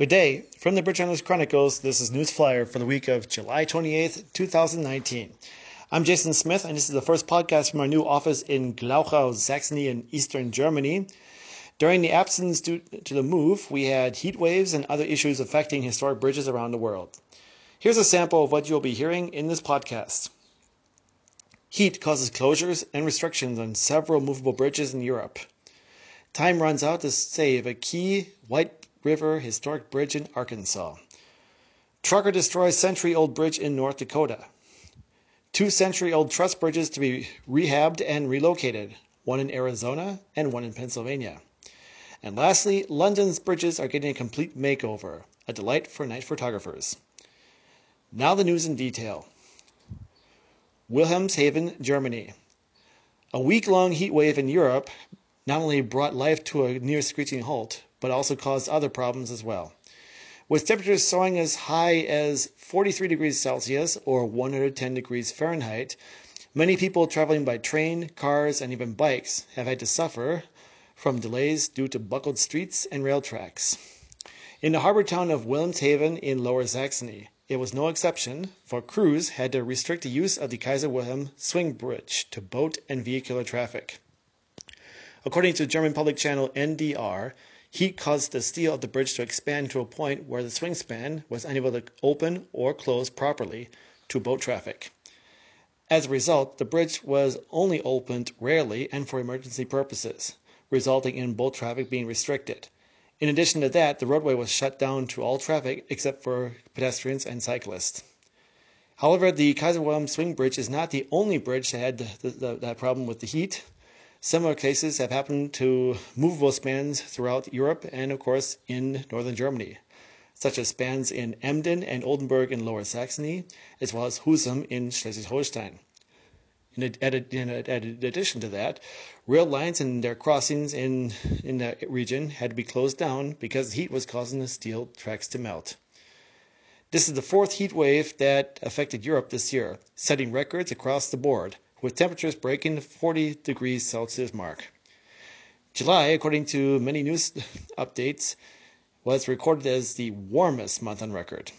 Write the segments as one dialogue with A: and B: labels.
A: Good day. From the Bridge Hunters Chronicles, this is News Flyer for the week of July 28th, 2019. I'm Jason Smith, and this is the first podcast from our new office in Glauchau, Saxony, in eastern Germany. During the absence due to the move, we had heat waves and other issues affecting historic bridges around the world. Here's a sample of what you'll be hearing in this podcast. Heat causes closures and restrictions on several movable bridges in Europe. Time runs out to save a key White River Historic Bridge in Arkansas. Trucker destroys century old bridge in North Dakota. Two century old truss bridges to be rehabbed and relocated, one in Arizona and one in Pennsylvania. And lastly, London's bridges are getting a complete makeover, a delight for night photographers. Now the news in detail. Wilhelmshaven, Germany. A week long heat wave in Europe not only brought life to a near screeching halt, but also caused other problems as well. With temperatures soaring as high as 43 degrees Celsius or 110 degrees Fahrenheit, many people traveling by train, cars, and even bikes have had to suffer from delays due to buckled streets and rail tracks. In the harbor town of Wilhelmshaven in Lower Saxony, it was no exception, for crews had to restrict the use of the Kaiser Wilhelm swing bridge to boat and vehicular traffic. According to German public channel NDR, Heat caused the steel of the bridge to expand to a point where the swing span was unable to open or close properly to boat traffic. As a result, the bridge was only opened rarely and for emergency purposes, resulting in boat traffic being restricted. In addition to that, the roadway was shut down to all traffic except for pedestrians and cyclists. However, the Kaiser Wilhelm Swing Bridge is not the only bridge that had the, the, that problem with the heat. Similar cases have happened to movable spans throughout Europe and, of course, in northern Germany, such as spans in Emden and Oldenburg in Lower Saxony, as well as Husum in Schleswig Holstein. In, addition to that, rail lines and their crossings in, in the region had to be closed down because heat was causing the steel tracks to melt. This is the fourth heat wave that affected Europe this year, setting records across the board with temperatures breaking the 40 degrees Celsius mark. July, according to many news updates, was recorded as the warmest month on record.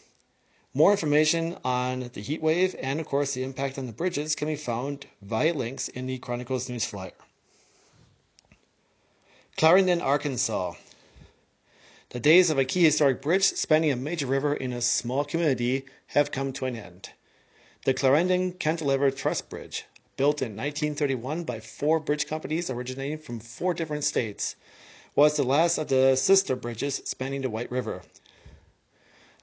A: More information on the heat wave and, of course, the impact on the bridges can be found via links in the Chronicles news flyer. Clarendon, Arkansas. The days of a key historic bridge spanning a major river in a small community have come to an end. The Clarendon Cantilever Truss Bridge, built in 1931 by four bridge companies originating from four different states, was the last of the sister bridges spanning the White River.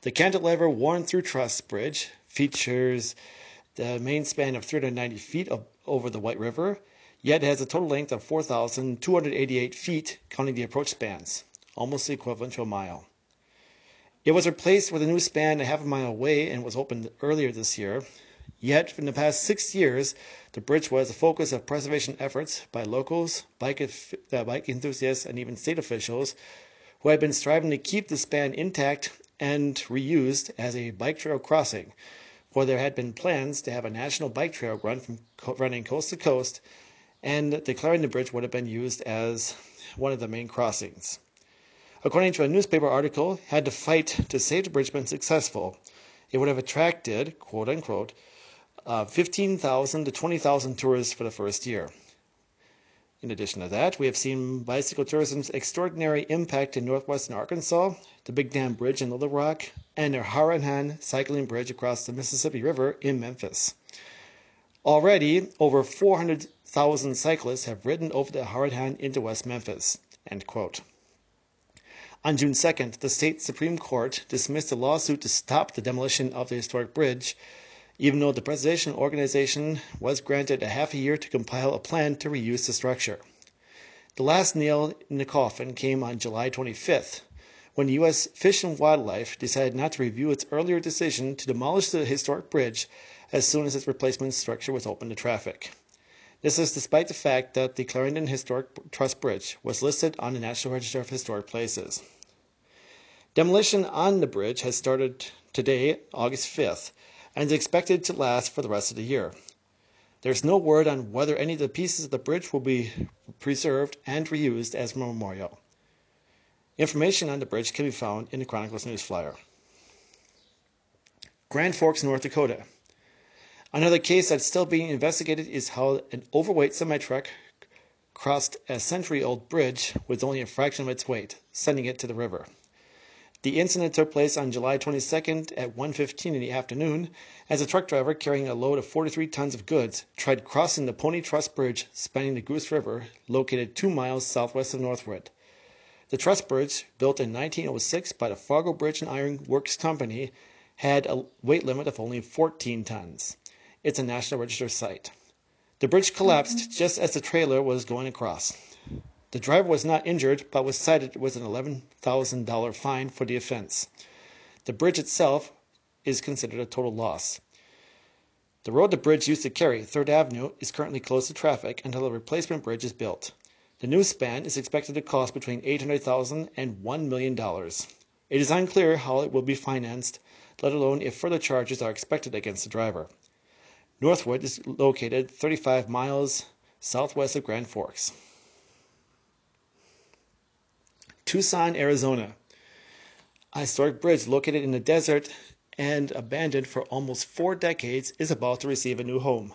A: The cantilever Warren through truss bridge features the main span of 390 feet of, over the White River, yet has a total length of 4,288 feet, counting the approach spans, almost equivalent to a mile. It was replaced with a new span a half a mile away and was opened earlier this year, Yet, in the past six years, the bridge was a focus of preservation efforts by locals, bike, uh, bike enthusiasts, and even state officials who had been striving to keep the span intact and reused as a bike trail crossing, for there had been plans to have a national bike trail run from co- running coast to coast, and declaring the bridge would have been used as one of the main crossings. According to a newspaper article, had to fight to save the bridge been successful, it would have attracted, quote unquote, uh, 15,000 to 20,000 tourists for the first year. In addition to that, we have seen bicycle tourism's extraordinary impact in northwestern Arkansas, the Big Dam Bridge in Little Rock, and the Harahan cycling bridge across the Mississippi River in Memphis. Already, over 400,000 cyclists have ridden over the Harahan into West Memphis. On June 2nd, the state Supreme Court dismissed a lawsuit to stop the demolition of the historic bridge even though the preservation organization was granted a half a year to compile a plan to reuse the structure. The last nail in the coffin came on July 25th, when the U.S. Fish and Wildlife decided not to review its earlier decision to demolish the historic bridge as soon as its replacement structure was open to traffic. This is despite the fact that the Clarendon Historic Truss Bridge was listed on the National Register of Historic Places. Demolition on the bridge has started today, August 5th, and is expected to last for the rest of the year. There's no word on whether any of the pieces of the bridge will be preserved and reused as a memorial. Information on the bridge can be found in the Chronicles News Flyer. Grand Forks, North Dakota. Another case that's still being investigated is how an overweight semi truck crossed a century old bridge with only a fraction of its weight, sending it to the river. The incident took place on July 22nd at 1:15 in the afternoon as a truck driver carrying a load of 43 tons of goods tried crossing the Pony Truss Bridge spanning the Goose River, located 2 miles southwest of Northwood. The truss bridge, built in 1906 by the Fargo Bridge and Iron Works Company, had a weight limit of only 14 tons. It's a National Register site. The bridge collapsed mm-hmm. just as the trailer was going across. The driver was not injured, but was cited with an $11,000 fine for the offense. The bridge itself is considered a total loss. The road the bridge used to carry, 3rd Avenue, is currently closed to traffic until a replacement bridge is built. The new span is expected to cost between $800,000 and $1 million. It is unclear how it will be financed, let alone if further charges are expected against the driver. Northwood is located 35 miles southwest of Grand Forks. Tucson, Arizona. A historic bridge located in the desert and abandoned for almost four decades is about to receive a new home.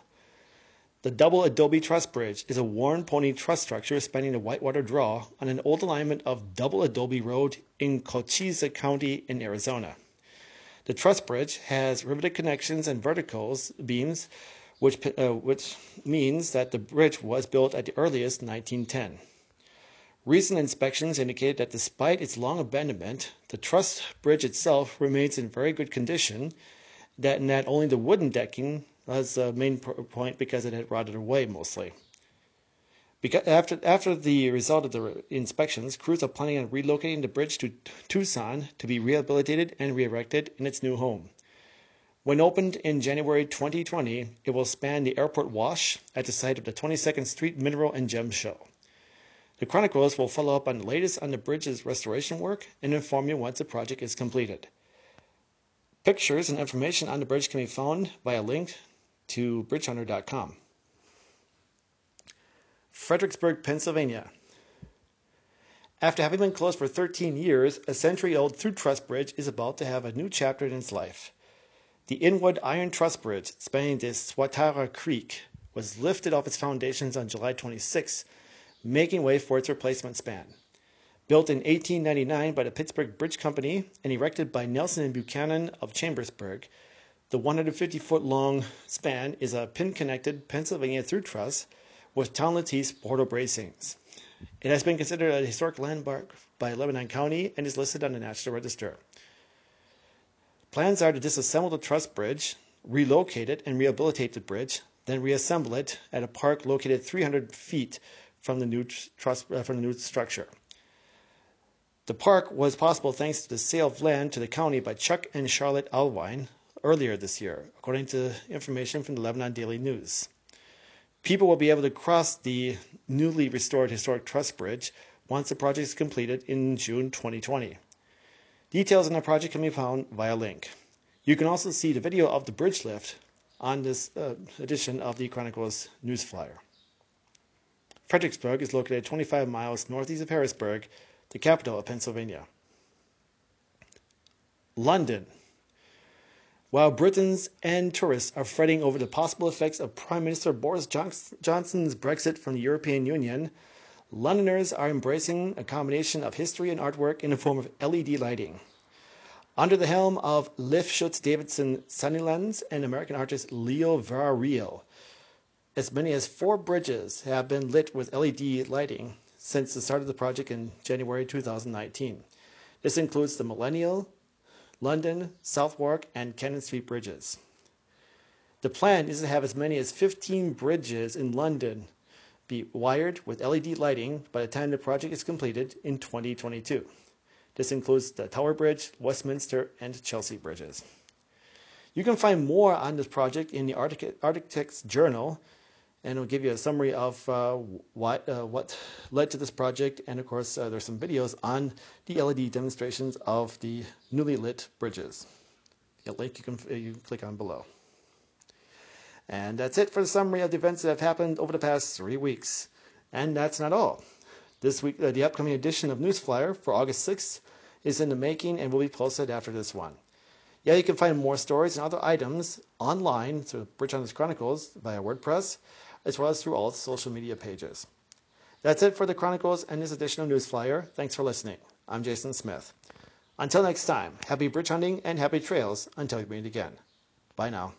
A: The double adobe truss bridge is a Warren pony truss structure spanning the Whitewater Draw on an old alignment of double adobe road in Cochise County in Arizona. The truss bridge has riveted connections and verticals beams, which, uh, which means that the bridge was built at the earliest 1910. Recent inspections indicate that despite its long abandonment, the truss bridge itself remains in very good condition, that, and that only the wooden decking was the main point because it had rotted away mostly. Because after, after the result of the inspections, crews are planning on relocating the bridge to Tucson to be rehabilitated and re erected in its new home. When opened in January 2020, it will span the airport wash at the site of the 22nd Street Mineral and Gem Show. The Chronicles will follow up on the latest on the bridge's restoration work and inform you once the project is completed. Pictures and information on the bridge can be found via a link to bridgehunter.com. Fredericksburg, Pennsylvania. After having been closed for 13 years, a century old through truss bridge is about to have a new chapter in its life. The Inwood Iron Truss Bridge, spanning the Swatara Creek, was lifted off its foundations on July 26, making way for its replacement span. Built in 1899 by the Pittsburgh Bridge Company and erected by Nelson and Buchanan of Chambersburg, the 150 foot long span is a pin connected Pennsylvania through truss with Town Lattice portal bracings. It has been considered a historic landmark by Lebanon County and is listed on the National Register. Plans are to disassemble the truss bridge, relocate it and rehabilitate the bridge, then reassemble it at a park located 300 feet from the new truss, uh, from the new structure. The park was possible thanks to the sale of land to the county by Chuck and Charlotte Alwine earlier this year, according to information from the Lebanon Daily News. People will be able to cross the newly restored historic truss bridge once the project is completed in June 2020. Details on the project can be found via link. You can also see the video of the bridge lift on this uh, edition of the Chronicles news flyer. Fredericksburg is located 25 miles northeast of Harrisburg, the capital of Pennsylvania. London. While Britons and tourists are fretting over the possible effects of Prime Minister Boris Johnson's Brexit from the European Union, Londoners are embracing a combination of history and artwork in the form of LED lighting. Under the helm of Schutz Davidson Sandilands and American artist Leo Villareal, as many as four bridges have been lit with LED lighting since the start of the project in January 2019. This includes the Millennial, London, Southwark, and Cannon Street bridges. The plan is to have as many as 15 bridges in London be wired with LED lighting by the time the project is completed in 2022. This includes the Tower Bridge, Westminster, and Chelsea bridges. You can find more on this project in the Architects Journal, and it'll give you a summary of uh, what, uh, what led to this project. And of course, uh, there's some videos on the LED demonstrations of the newly lit bridges. The link you can you click on below. And that's it for the summary of the events that have happened over the past three weeks. And that's not all. This week, uh, the upcoming edition of Newsflyer for August 6th is in the making and will be posted after this one. Yeah, you can find more stories and other items online through Bridge Hunters Chronicles via WordPress, as well as through all its social media pages. That's it for the Chronicles and this edition of Newsflyer. Thanks for listening. I'm Jason Smith. Until next time, happy bridge hunting and happy trails until we meet again. Bye now.